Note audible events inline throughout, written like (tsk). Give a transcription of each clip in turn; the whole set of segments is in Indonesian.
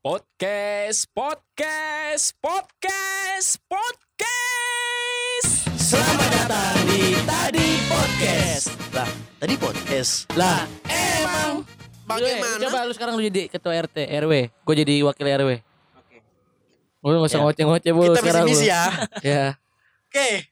Podcast, podcast, podcast, podcast. Selamat datang di Tadi Podcast. Lah, tadi podcast. Lah, Emang bagaimana? Coba lu sekarang lu jadi ketua RT, RW. Gue jadi wakil RW. Lu gak usah Ya. ngoceh-ngoceh bu Kita sekarang. ya. Ya. Oke.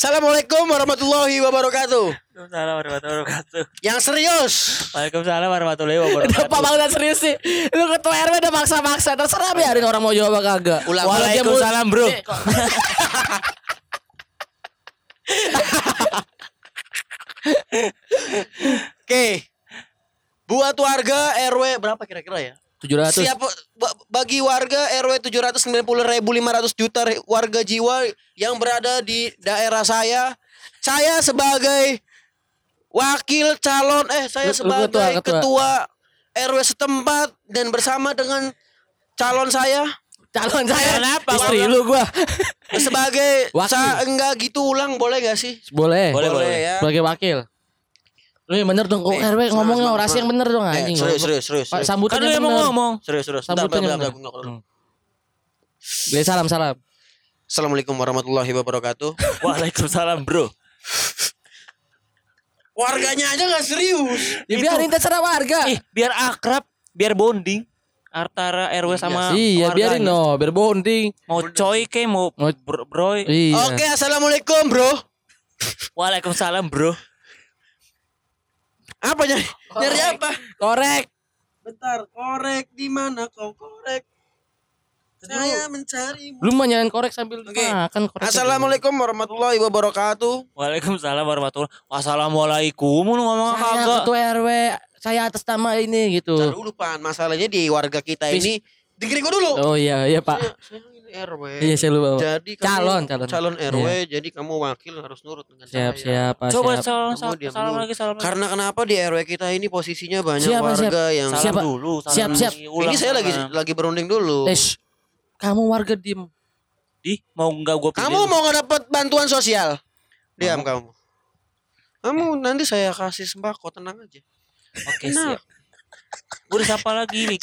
Assalamualaikum warahmatullahi wabarakatuh. Waalaikumsalam warahmatullahi wabarakatuh. Yang serius. Waalaikumsalam warahmatullahi wabarakatuh. Kenapa banget serius sih? Lu ketua RW udah maksa-maksa. Terserah biarin orang mau jawab apa kagak. Ulang. Waalaikumsalam, bro. Eh, (laughs) Oke. Buat warga RW berapa kira-kira ya? 700. Siapa bagi warga RW 790.500 juta warga jiwa yang berada di daerah saya, saya sebagai wakil calon eh saya sebagai ketua, ketua, ketua. RW setempat dan bersama dengan calon saya Calon saya. Kenapa? Istri lu gua. sebagai Wakil. enggak gitu ulang boleh gak sih? Boleh. Boleh, boleh. ya. Sebagai wakil. Lu yang bener dong, kok Eh, RW ngomongnya orasi yang bener dong Eh, anjing. serius, serius, serius. Sambutan Kan lu yang mau ngomong. Serius, serius. Sambutan yang bener. Hmm. Beli salam salam. Assalamualaikum warahmatullahi wabarakatuh. (laughs) Waalaikumsalam, bro. Warganya aja gak serius. Ya biarin terserah warga. Ih, biar akrab, biar bonding antara RW sama Iya, biarin warganya. no, biar bonding. Mau coy ke mau bro, broy. Iya. Oke, assalamualaikum bro. (laughs) Waalaikumsalam, bro. Apa nyari? Nyari apa? Korek. Bentar, korek di mana kau korek? Saya mencari. Lu mah nyalain korek sambil Oke. makan korek. Assalamualaikum warahmatullahi wabarakatuh. Waalaikumsalam warahmatullahi Wassalamualaikum lu ngomong Saya kagak. ketua RW, saya atas nama ini gitu. Dulu pan, masalahnya di warga kita Bis- ini. Dengerin gua dulu. Oh iya, iya Pak. Saya, saya ini RW. Iya, saya lupa. Pak. Jadi kamu Calon, calon. RW, jadi kamu wakil harus nurut dengan Siap, saya. siap, Pak. Coba siap. salam, Kamu salam, diam salam lagi, salam lagi. Karena kenapa di RW kita ini posisinya banyak Siap, warga yang Salam Siapa? dulu, salam Siap, siap. Ini saya lagi lagi berunding dulu. Tes. Kamu warga diem. Di, mau enggak gua Kamu mau nggak dapat bantuan sosial? Diam kamu. Kamu nanti saya kasih sembako, tenang aja. Oke, Nah. siap. Gua udah siapa lagi (laughs) nih?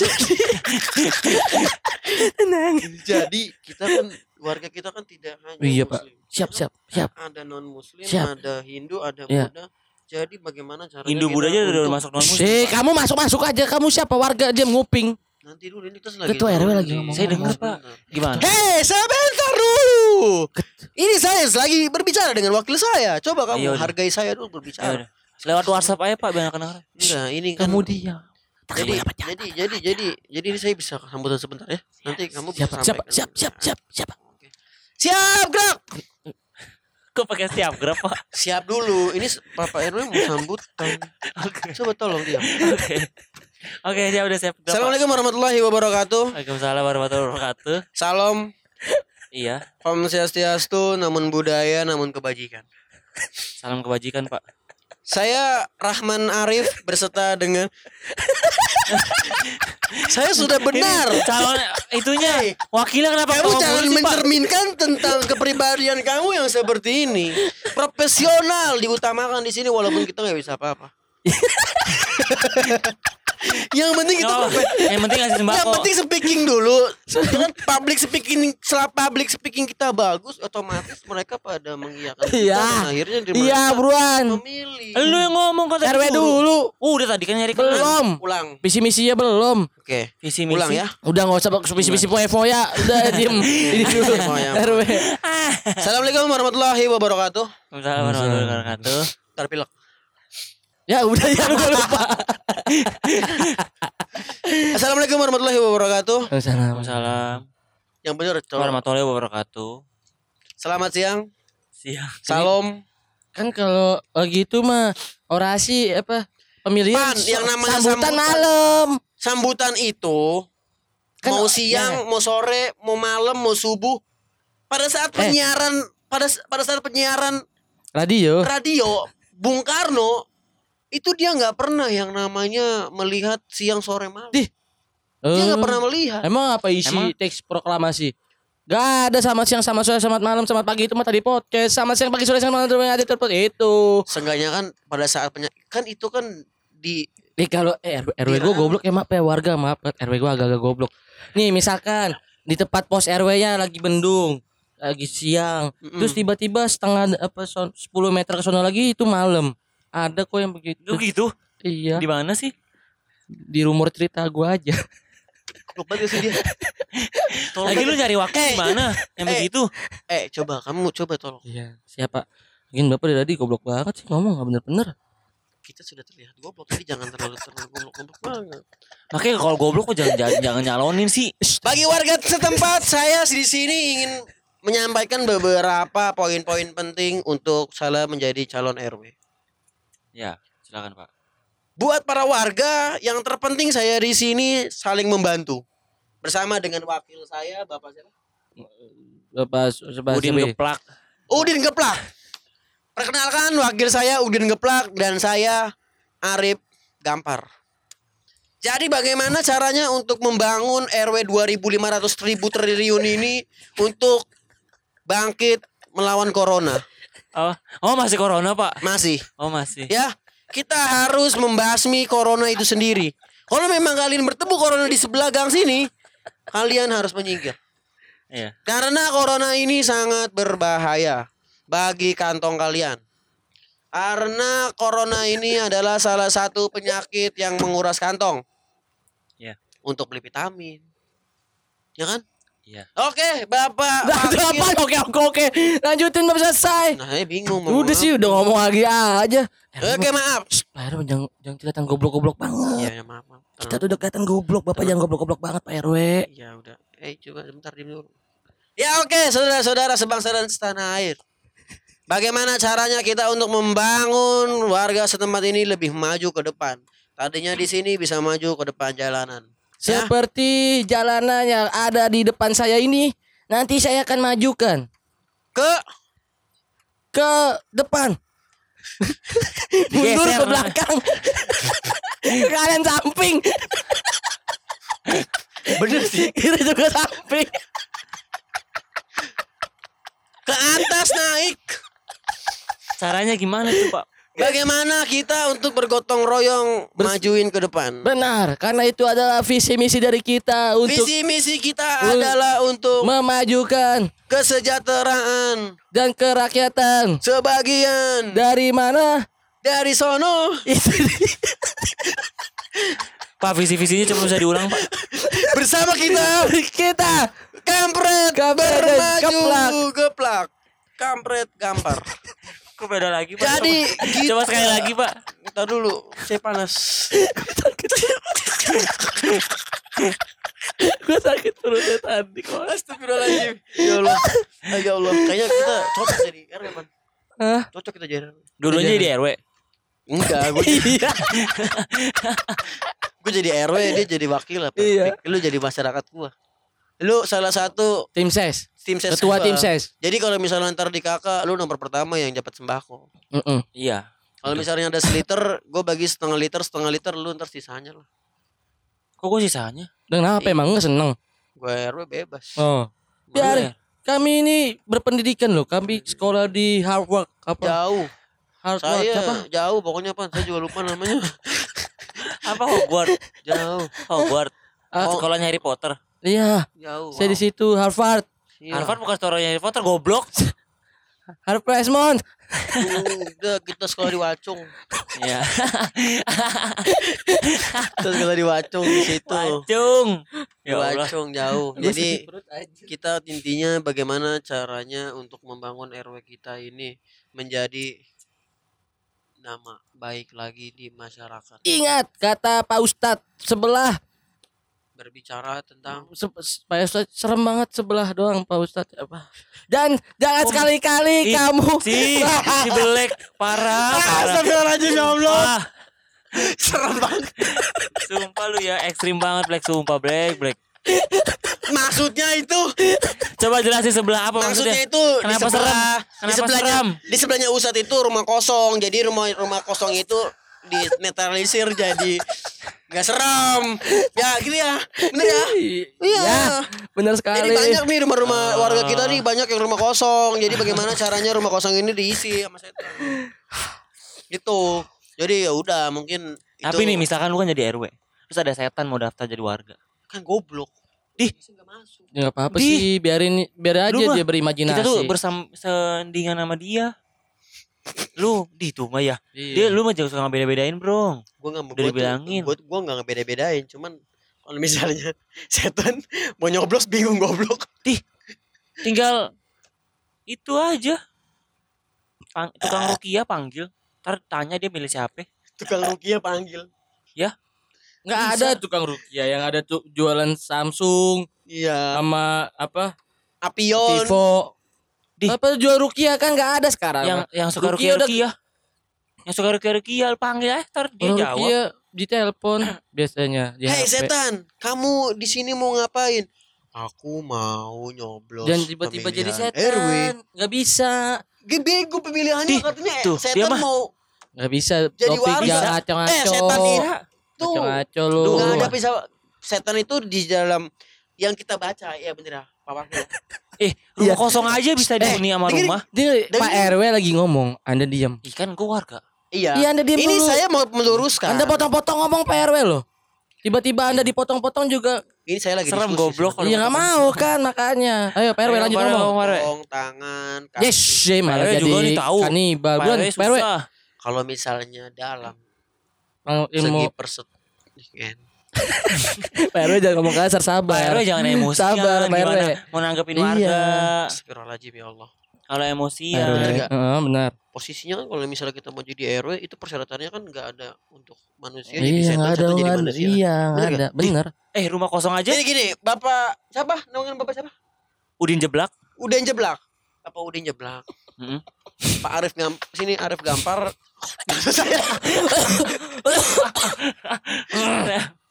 Jadi kita kan warga kita kan tidak hanya Iya, Pak. muslim. Siap, siap, siap. Ada non muslim, Siap. ada Hindu, ada Iya. Buddha. Jadi bagaimana caranya Hindu Buddha aja udah untuk- masuk non muslim. Eh, kamu masuk-masuk aja. Kamu siapa warga diam nguping. Nanti dulu ini kita lagi Ketua RW lagi ngomong. Saya dengar, Pak. Gimana? Hei, sebentar dulu. Ini saya lagi berbicara dengan wakil saya. Coba kamu Ayo, udah. hargai saya dulu berbicara. udah. Lewat WhatsApp aja Pak biar kedengeran. Enggak, ini kan Kamu diam. jadi, jadi jadi jadi jadi ini saya bisa sambutan sebentar ya. Nanti kamu bisa Siapa? Siapa? sampaikan. Siap, siap, siap, siap. Siap, gerak. Kok pakai setiap grab Pak? (laughs) Siap dulu. Ini Bapak RW mau sambutan. (laughs) Coba tolong diam. Oke. Oke, dia udah siap. Grab. Assalamualaikum warahmatullahi wabarakatuh. Waalaikumsalam warahmatullahi wabarakatuh. Salam Iya, Om Swastiastu, namun budaya, namun kebajikan. salam kebajikan Pak. Saya Rahman Arif berserta dengan (laughs) Saya sudah benar. Ini calon itunya wakilnya kenapa Kamu jangan Pak? mencerminkan tentang kepribadian kamu yang seperti ini. Profesional diutamakan di sini walaupun kita nggak bisa apa-apa. (laughs) yang penting apa-apa. profe- Yang penting ngasih sembako. yang penting speaking dulu. Kan public speaking setelah public speaking kita bagus otomatis mereka pada mengiyakan kita Iya. dan akhirnya di- Iya, buruan. memilih. Lu yang ngomong tadi RW dulu. Uh, udah tadi kan nyari kenal. Belum. Ulang. Visi misinya belum. Oke. Visi misi. Ulang ya. Udah nggak usah visi misi foya-foya. Udah (laughs) diem. Ini dulu. Foya. RW. Assalamualaikum warahmatullahi wabarakatuh. Waalaikumsalam warahmatullahi wabarakatuh. Ntar pilek. Ya udah ya udah lupa. Assalamualaikum warahmatullahi wabarakatuh. Waalaikumsalam Yang benar coba. warahmatullahi wabarakatuh. Selamat siang. Siap. Salam. Kan kalau lagi itu mah orasi apa pemilihan Pan, yang namanya sambutan, sambutan. malam. Sambutan itu Kan, mau siang, mau sore, mau malam, mau subuh. Pada saat Eh. penyiaran pada pada saat penyiaran Radio. radio Bung Karno itu dia nggak pernah yang namanya melihat siang sore malam. Di. Dia nggak Eh, pernah melihat. Emang apa isi Emang? teks proklamasi? Gak ada sama siang sama sore selamat malam selamat pagi itu mah tadi podcast sama siang pagi sore selamat malam itu itu. Seenggaknya kan pada saat penyiaran kan itu kan di Eh kalau eh, RW, RW gue goblok ya maaf ya warga maaf RW gue agak-agak goblok. Nih misalkan di tempat pos RW-nya lagi bendung, lagi siang, Mm-mm. terus tiba-tiba setengah apa son- 10 meter ke sono lagi itu malam. Ada kok yang begitu. Lu gitu? Iya. Di mana sih? Di rumor cerita gua aja. Lupa gak sih dia? (laughs) Tolong Lagi lu nyari waktu Eh, di mana? Yang eh. begitu. Eh coba kamu coba tolong. Iya. Siapa? Mungkin bapak dari tadi goblok banget sih ngomong nggak bener-bener. Kita sudah terlihat goblok jadi jangan terlalu terlalu goblok-goblok banget. Makanya kalau goblok kok jangan jangan, jangan nyalonin sih. Bagi warga setempat saya di sini ingin menyampaikan beberapa poin-poin penting untuk saya menjadi calon RW. Ya, silakan Pak. Buat para warga yang terpenting saya di sini saling membantu. Bersama dengan wakil saya Bapak siapa? Bapak Bapak Udin geplak. Udin Geplak. Perkenalkan wakil saya Udin Geplak dan saya Arif Gampar. Jadi bagaimana caranya untuk membangun RW 2500 ribu triliun ini untuk bangkit melawan corona? Oh, oh masih corona Pak. Masih. Oh masih. Ya, kita harus membasmi corona itu sendiri. Kalau memang kalian bertemu corona di sebelah gang sini, kalian harus menyingkir. Iya. Karena corona ini sangat berbahaya bagi kantong kalian. Karena corona ini adalah salah satu penyakit yang menguras kantong. Iya. Untuk beli vitamin. Ya kan? Iya. Oke, Bapak. Apa? Oke oke oke. Lanjutin belum selesai. Nah, bingung. Udah sih udah ngomong lagi aja. Oke, maaf. Pak RW jangan jangan kelihatan goblok-goblok banget. Iya, ya, maaf, maaf. Kita tuh udah kelihatan goblok, Bapak jangan goblok-goblok banget Pak RW. Ya udah. Eh coba sebentar diam dulu. Ya oke saudara-saudara sebangsa dan setanah air. Bagaimana caranya kita untuk membangun warga setempat ini lebih maju ke depan. Tadinya di sini bisa maju ke depan jalanan. Ya, Seperti jalanan yang ada di depan saya ini, nanti saya akan majukan ke ke depan. (laughs) Mundur ke belakang. (laughs) ke kanan samping. bener sih Kiri juga samping. ke atas naik. Caranya gimana tuh Pak? Bagaimana kita untuk bergotong royong majuin ke depan? Benar, karena itu adalah visi misi dari kita untuk Visi misi kita adalah untuk memajukan kesejahteraan dan kerakyatan. sebagian Dari mana? dari sono Pak visi-visinya cuma bisa diulang Pak. bersama kita kita kampret Kampret bermaju geplak. geplak kampret gampar Kok beda lagi Pak? Jadi, coba, gitu. coba sekali lagi Pak. Ntar dulu saya panas gue sakit perutnya tadi kok. Astagfirullahaladzim Ya Allah Ah, Ya Allah Kayaknya kita cocok jadi RW man Hah? Cocok kita jadi RW Dulunya di RW. Enggak Gue Iya. gue jadi RW Dia jadi wakil apa Iya. Lu jadi masyarakat gua Lu salah satu Tim ses. Tim ses Ketua tim ses. Jadi kalau misalnya ntar di kakak Lu nomor pertama yang dapat sembako Mm-mm. Iya. Kalau misalnya ada seliter Gue bagi setengah liter Setengah liter Lu ntar sisanya lah Kok gue sisanya? Dan kenapa emang nggak seneng? Gue RW bebas Oh. Biar kami ini berpendidikan loh. Kami sekolah di Harvard apa? Jauh Harvard Saya apa? jauh pokoknya apa Saya juga lupa namanya (laughs) Apa Hogwarts? Jauh Hogwarts. Ah, Sekolahnya Harry Potter. Iya, Jauh saya di situ Harvard. Iya. Harvard bukan sekolahnya Harry Potter goblok. (laughs) Harvard Freshman. Udah kita sekolah di Wacung Iya. (laughs) Kita sekolah di Wacung di situ Wacung. Di Ya. Wacung jauh Jadi kita intinya bagaimana caranya untuk membangun RW kita ini menjadi nama baik lagi di masyarakat. Ingat kata Pak Ustadz sebelah Berbicara tentang Se- Pak Ustadz serem banget sebelah doang Pak Ustadz apa. Dan jangan Om, sekali-kali kamu Si, (laughs) si Belek parah, parah. Astagfirullahaladzim ya Allah. Ah, Serem banget. sumpah lu ya ekstrim banget Black sumpah Black Black. Maksudnya itu Coba jelasin sebelah apa maksudnya maksudnya? itu di Kenapa sebelah serem? di Kenapa sebelahnya serem? di sebelahnya Ustadz itu rumah kosong. Jadi rumah rumah kosong itu dinetralisir jadi nggak serem. Ya gitu ya. Bener ya? Iya. Ya, benar Jadi sekali. banyak nih rumah-rumah Ah. warga kita nih banyak yang rumah kosong. Jadi bagaimana (laughs) caranya rumah kosong ini diisi sama setan? Gitu. Jadi ya udah mungkin Tapi Itu nih misalkan lu kan jadi RW. Terus ada setan mau daftar jadi warga. kan goblok. Dih. Masuk. Ya apa-apa sih, biarin biar aja Lu mah, dia berimajinasi. Kita tuh bersama sendingan sama dia. Lu di tuh mah ya. Dia Iya. lu mah jangan suka beda-bedain, Bro. Gue nggak mau Udah dibilangin. Gue gue nggak ngebeda-bedain. Cuman kalau misalnya (laughs) setan mau nyoblos bingung goblok. Tinggal itu aja. Pang, tukang (laughs) rukia panggil. Ntar tanya dia milih siapa. Tukang rukia panggil. nggak bisa. ada tukang rukia yang ada tuh jualan Samsung Iya. sama apa Apion. Vivo. Di- Apa jual rukia kan nggak ada sekarang. Yang yang suka Rukia rukia udah- rukia. Yang suka rukia rukia panggil aja ntar dia Orang jawab. rukia di telepon (clears throat) biasanya di Hei HP. setan, kamu di sini mau ngapain? Aku mau nyoblos. Dan tiba-tiba jadi setan. RW. Nggak bisa. Gede bego pemilihannya Di, katanya eh, tuh, dia setan mah. mau Nggak bisa. Jadi Topik warga. jangan Eh, ngaco-ngaco. setan itu tuh Ngaco-ngaco lu. nggak ada bisa setan itu di dalam yang kita baca ya bener ya Pak Wakil. Eh, rumah Iya. kosong aja bisa dihuni sama dengerin. rumah. Dia Pak RW lagi ngomong, Anda diam. Ih kan gua warga. Iya. Iya, Anda diam Ini dulu. saya mau meluruskan. Anda potong-potong ngomong Pak RW loh. Tiba-tiba Anda dipotong-potong juga. Ini saya lagi Serem, goblok. Kalau Iya nggak potong- mau kan makanya. Ayo Pak RW Ayo, lanjut ngomong. ngomong. Tangan kaki. Yes, saya malah Pak RW jadi juga nih tahu. kanibal. Pak RW. Kalau misalnya dalam Mau ilmu segi perset (laughs) Pak RW jangan ngomong kasar, Pak sabar. RW jangan emosi Sabar, Pak gimana RW. mau nanggepin Iya. warga. Astagfirullahaladzim ya Allah. Kalau Pak emosian. RW. Bener Heeh, benar. Posisinya kan kalau misalnya kita mau jadi RW itu persyaratannya kan nggak ada untuk manusia jadi Iya, setan, nggak ada, jadi nggak ada. manusia. Iya, nggak ada. Bener. Eh rumah kosong aja Jadi gini, Bapak siapa? Namanya Bapak siapa? Udin jeblak. Udin Jeblak. Apa Udin Jeblak? Mm-mm. Pak Arif Gam sini Arif Gampar. Maksud saya,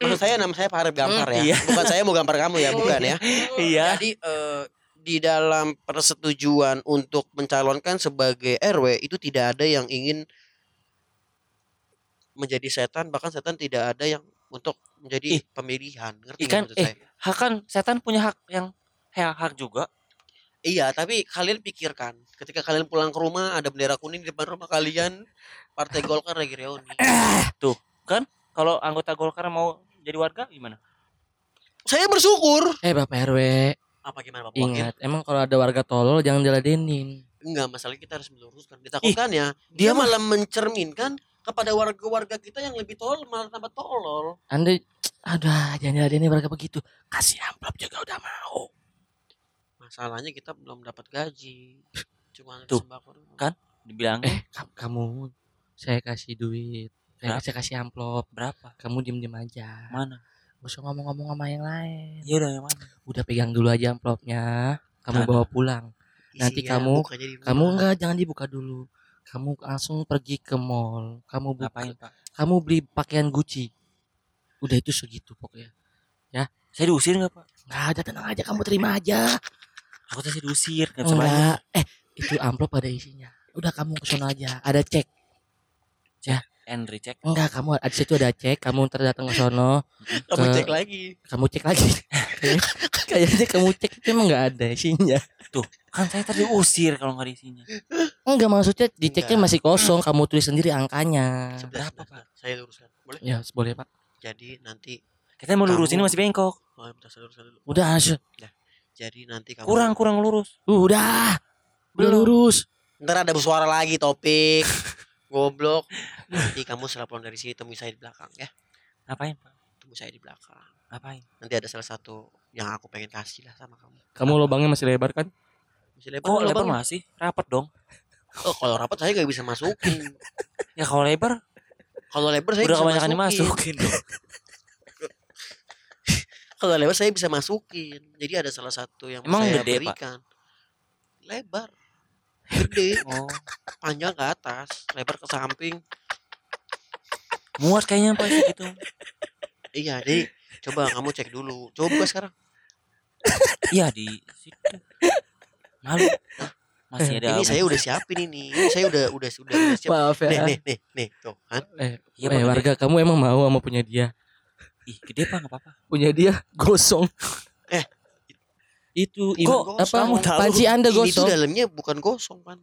maksud saya nama saya Pak Arif Gampar ya. Iya. Bukan saya mau gampar kamu ya, bukan ya. Iya. Jadi eh, di dalam persetujuan untuk mencalonkan sebagai RW itu tidak ada yang ingin menjadi setan, bahkan setan tidak ada yang untuk menjadi Ih. pemilihan. Ngerti Ikan eh saya? hak kan setan punya hak yang hak, hak juga. Iya, tapi kalian pikirkan, ketika kalian pulang ke rumah ada bendera kuning di depan rumah kalian, Partai Golkar lagi reuni. Kalau anggota Golkar mau jadi warga gimana? Saya bersyukur. Eh Bapak RW, Apa gimana Bapak Wakil? ingat emang kalau ada warga tolol jangan diladenin. Enggak, masalahnya kita harus meluruskan. Ditakutkannya dia dia mah- malah mencerminkan kepada warga-warga kita yang lebih tolol malah tambah tolol. Anda (tsk) ada jangan diladenin warga begitu. Kasih amplop juga udah mau. Masalahnya kita belum dapat gaji. Cuma Tuh, sembako doang. kan? Dibilang Eh, kam- kamu saya kasih duit. Saya, Berapa? saya kasih amplop. berapa? Kamu diem-diem aja. Mana? Gak usah ngomong-ngomong sama yang lain. Ya udah yang mana? Udah pegang dulu aja amplopnya. Kamu Mana? bawa pulang. Nanti Isinya kamu- bukanya Kamu enggak jangan dibuka dulu. Kamu langsung pergi ke mall. Kamu buka, Ngapain, Pak? kamu beli pakaian Gucci. Udah itu segitu pokoknya. Saya diusir enggak, Pak? Nggak ada tenang aja kamu terima aja. Aku tadi diusir, enggak bisa bayar. Enggak. Eh, itu amplop ada isinya. Udah kamu ke sono aja. Ada cek. Henry cek. Enggak, kamu ada situ ada cek. Kamu ntar datang ke sono, (laughs) Kamu ke- cek lagi. kamu cek lagi. (laughs) Kayaknya kamu cek itu emang nggak ada isinya. Kan saya tadi diusir kalau enggak diisinya. Enggak maksudnya diceknya Enggak. masih kosong. Kamu tulis sendiri angkanya. Sebelas, berapa, sebelas. Saya luruskan. Boleh? Ya, boleh pak. Jadi nanti Kita mau lurusin Kamu- masih bengkok. oh, bentar, saya luruskan dulu. Udah, asyik. Jadi nanti kamu Kurang kurang lurus. udah, udah Belum. lurus. Ntar ada bersuara lagi topik. (laughs) Goblok. Nanti kamu setelah pulang dari sini temui saya di belakang ya. Ngapain, Pak? Temui saya di belakang. Ngapain? Nanti ada salah satu yang aku pengen kasih lah sama kamu. Kamu lubangnya masih lebar kan? Masih lebar Kok nggak, lebar Bang? masih? Rapat dong. Oh, kalau rapat saya gak bisa masukin. (laughs) Ya kalau lebar Kalau lebar saya udah bisa kebanyakan masukin. dimasukin. (laughs) Kalau lebar saya bisa masukin. Jadi ada salah satu yang Emang saya gede, Pak? berikan. Lebar. Gede, Oh, panjang ke atas, lebar ke samping. muat kayaknya Pak gitu. Iya, jadi coba kamu cek dulu. Coba sekarang. Iya di situ. Malu. Masih ada. ini saya udah siapin ini. Ini saya udah udah sudah udah siap. Maaf Nih, ya. nih, nih, nih, tuh kan. Eh, Iya, eh, Pak, warga kamu emang mau sama punya dia? Ih, gede Pak enggak apa-apa. Punya dia gosong. Eh. itu Kok ibu apa? kamu tahu? Panci Anda gosong. dalamnya bukan gosong, Pan.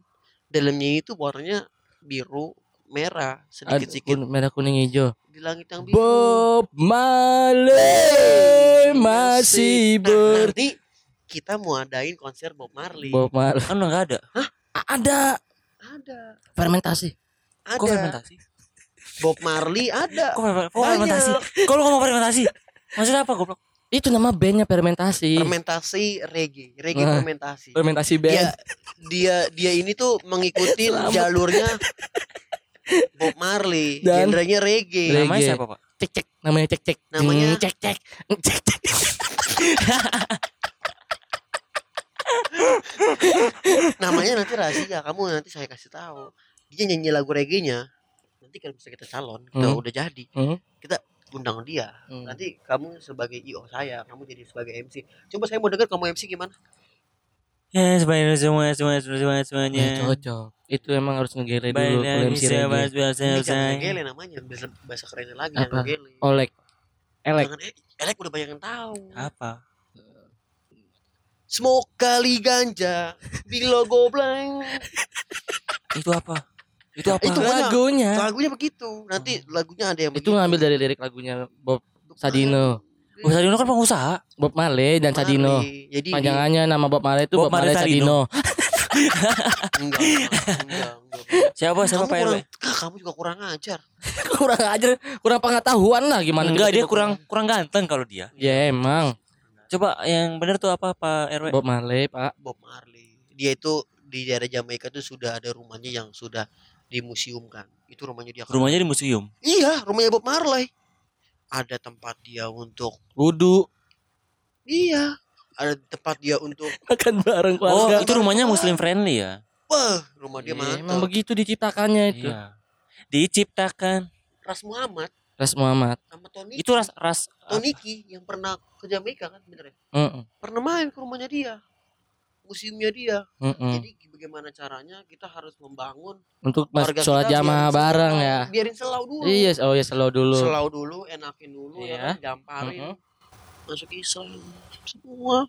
Dalamnya itu warnanya biru merah sedikit-sedikit kun- merah kuning hijau. di langit yang biru. Bob Marley masih Nah, ber nanti kita mau adain konser Bob Marley. Bob Marley Kan udah nggak ada. ada Ada. fermentasi. Ada. Kok fermentasi? Bob Marley ada. Kok, fermentasi? Kok lu ngomong fermentasi? Maksudnya apa goblok? Itu nama bandnya fermentasi. Fermentasi reggae, reggae Nah. fermentasi. fermentasi Dia band. dia dia ini tuh mengikuti jalurnya Bob Marley, Dan- genrenya reggae. Reggae. Namanya siapa, Pak? Cek cek namanya cek cek. Namanya- Hmm, cek cek. Cek cek. Namanya nanti rahasia, kamu nanti saya kasih tahu. Dia nyanyi lagu reggae-nya. Nanti kalau bisa kita calon, kita Hmm. udah jadi, Hmm. undang dia. Hmm. Nanti kamu sebagai IO saya, kamu jadi sebagai MC. Coba saya mau dengar kamu MC gimana? Ya, semuanya semua semua semua semuanya. Ya, cocok. Itu emang harus ngegele dulu kalau MC jangan usai. ngegele namanya, bahasa, bahasa kerennya lagi Apa? ngegele. Olek. Elek. Jangan eh, elek udah banyak yang tahu. Apa? Smoke kali ganja, bila gobleng. (laughs) Itu apa? Itu apa? Itu Lagunya. lagunya begitu. Nanti lagunya ada yang Itu ngambil dari lirik lagunya Bob Sadino. Oh, Sadino kan pengusaha. Bob Marley dan Sadino. Jadi Panjangannya nama Bob Marley itu Bob Bob, Marley Marley Sadino. di- enggak, (laughs) enggak, enggak, enggak. Siapa siapa Kamu Pak RW? kamu juga kurang ajar. (laughs) kurang ajar, kurang pengetahuan lah gimana Enggak, dia tiba-tiba kurang kurang ganteng kalau dia. Ya emang Coba yang benar tuh apa Pak RW? Bob Marley, Pak. Bob Marley. Dia itu di daerah Jamaika tuh sudah ada rumahnya yang sudah dimuseumkan. Itu rumahnya dia. Rumahnya di museum. Iya, rumahnya Bob Marley. Ada tempat dia untuk Wudu Iya, ada tempat dia untuk (laughs) makan bareng Oh, keluarga. itu rumahnya muslim friendly ya? wah, rumah dia Ya, emang mantap. begitu diciptakannya itu. Iya. Diciptakan. Ras Muhammad Ras Muhammad. sama Tony Itu ras ras Toniki yang pernah ke Jamaika kan bener ya? Heeh. Pernah main ke rumahnya dia. Museumnya dia. heeh. Jadi bagaimana caranya kita harus membangun Untuk sholat jamaah bareng selau- ya. Biarin selau dulu. Iya, oh ya selalu dulu. Selau dulu, enakin dulu ya Iya. kan, gamparin. Heeh. Masuk Islam semua. (laughs)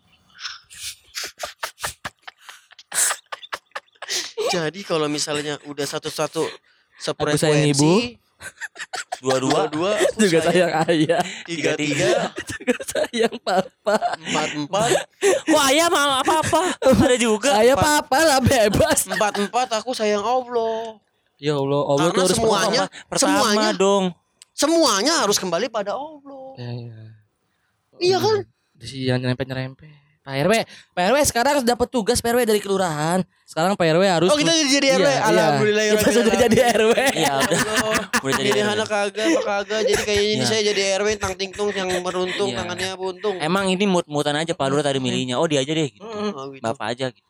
Jadi kalau misalnya udah satu-satu Aku dua-dua. dua-dua (laughs) aku Juga sayang ayah, tiga-tiga, (laughs) juga sayang papa. empat-empat, Kok ayah mau apa-apa? Ada juga. Ayah papa lah bebas. empat-empat aku sayang Allah. Ya Allah, Allah Karena tuh harus semuanya, Pertama semuanya, dong. semuanya harus kembali pada Allah. Ya, ya. Iya kan? Di yang nyerempet-nyerempet. Pak RW, Pak RW sekarang dapat tugas Pak RW dari kelurahan. Sekarang Pak RW harus Oh kita jadi jadi RW. Iya, iya. Alhamdulillah. ya Kita sudah jadi RW. Iya, (laughs) udah. Udah jadi Jadi RW. anak kagak, apa kagak. Jadi kayaknya ini Iya. saya jadi RW tang ting tung yang meruntung Iya. tangannya buntung. Emang ini mut-mutan aja Pak Lurah tadi milihnya. Oh dia aja deh gitu. Oh, gitu. Bapak aja gitu.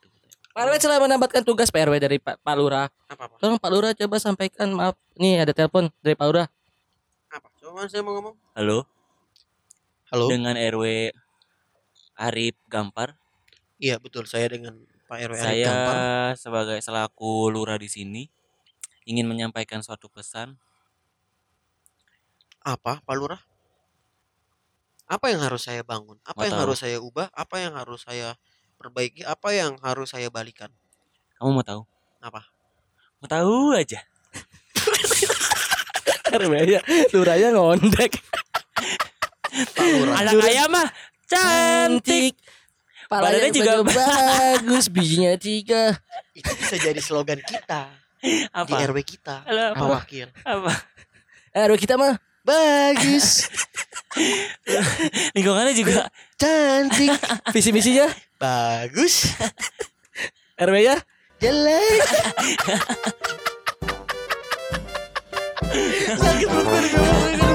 Pak RW telah mendapatkan tugas Pak RW dari Pak, Pak Lurah. Apa apa? Tolong Pak Lurah coba sampaikan maaf. Nih ada telepon dari Pak Lurah. Apa? Coba saya mau ngomong. Halo, Halo. dengan RW Arif Gampar. Iya betul. Saya dengan Pak RW Arif Saya Gampar. sebagai selaku lurah di sini ingin menyampaikan suatu pesan. Apa Pak Lurah? Apa yang harus saya bangun? Apa Nggak yang tahu. harus saya ubah? Apa yang harus saya perbaiki? Apa yang harus saya balikan? Kamu mau tahu? Apa? Mau tahu aja. (laughs) RW ya, Lurahnya ngondek. Pak Lurah. Anak ayah mah cantik. Palanya juga juga bagus, bijinya tiga. Itu bisa jadi slogan kita (laughs) di Apa? RW kita. Halo, apa? Wakil. Apa? RW kita mah Bagus, (laughs) Lingkungannya juga cantik, (laughs) visi misinya bagus, RW ya. jelek. Sakit perut gue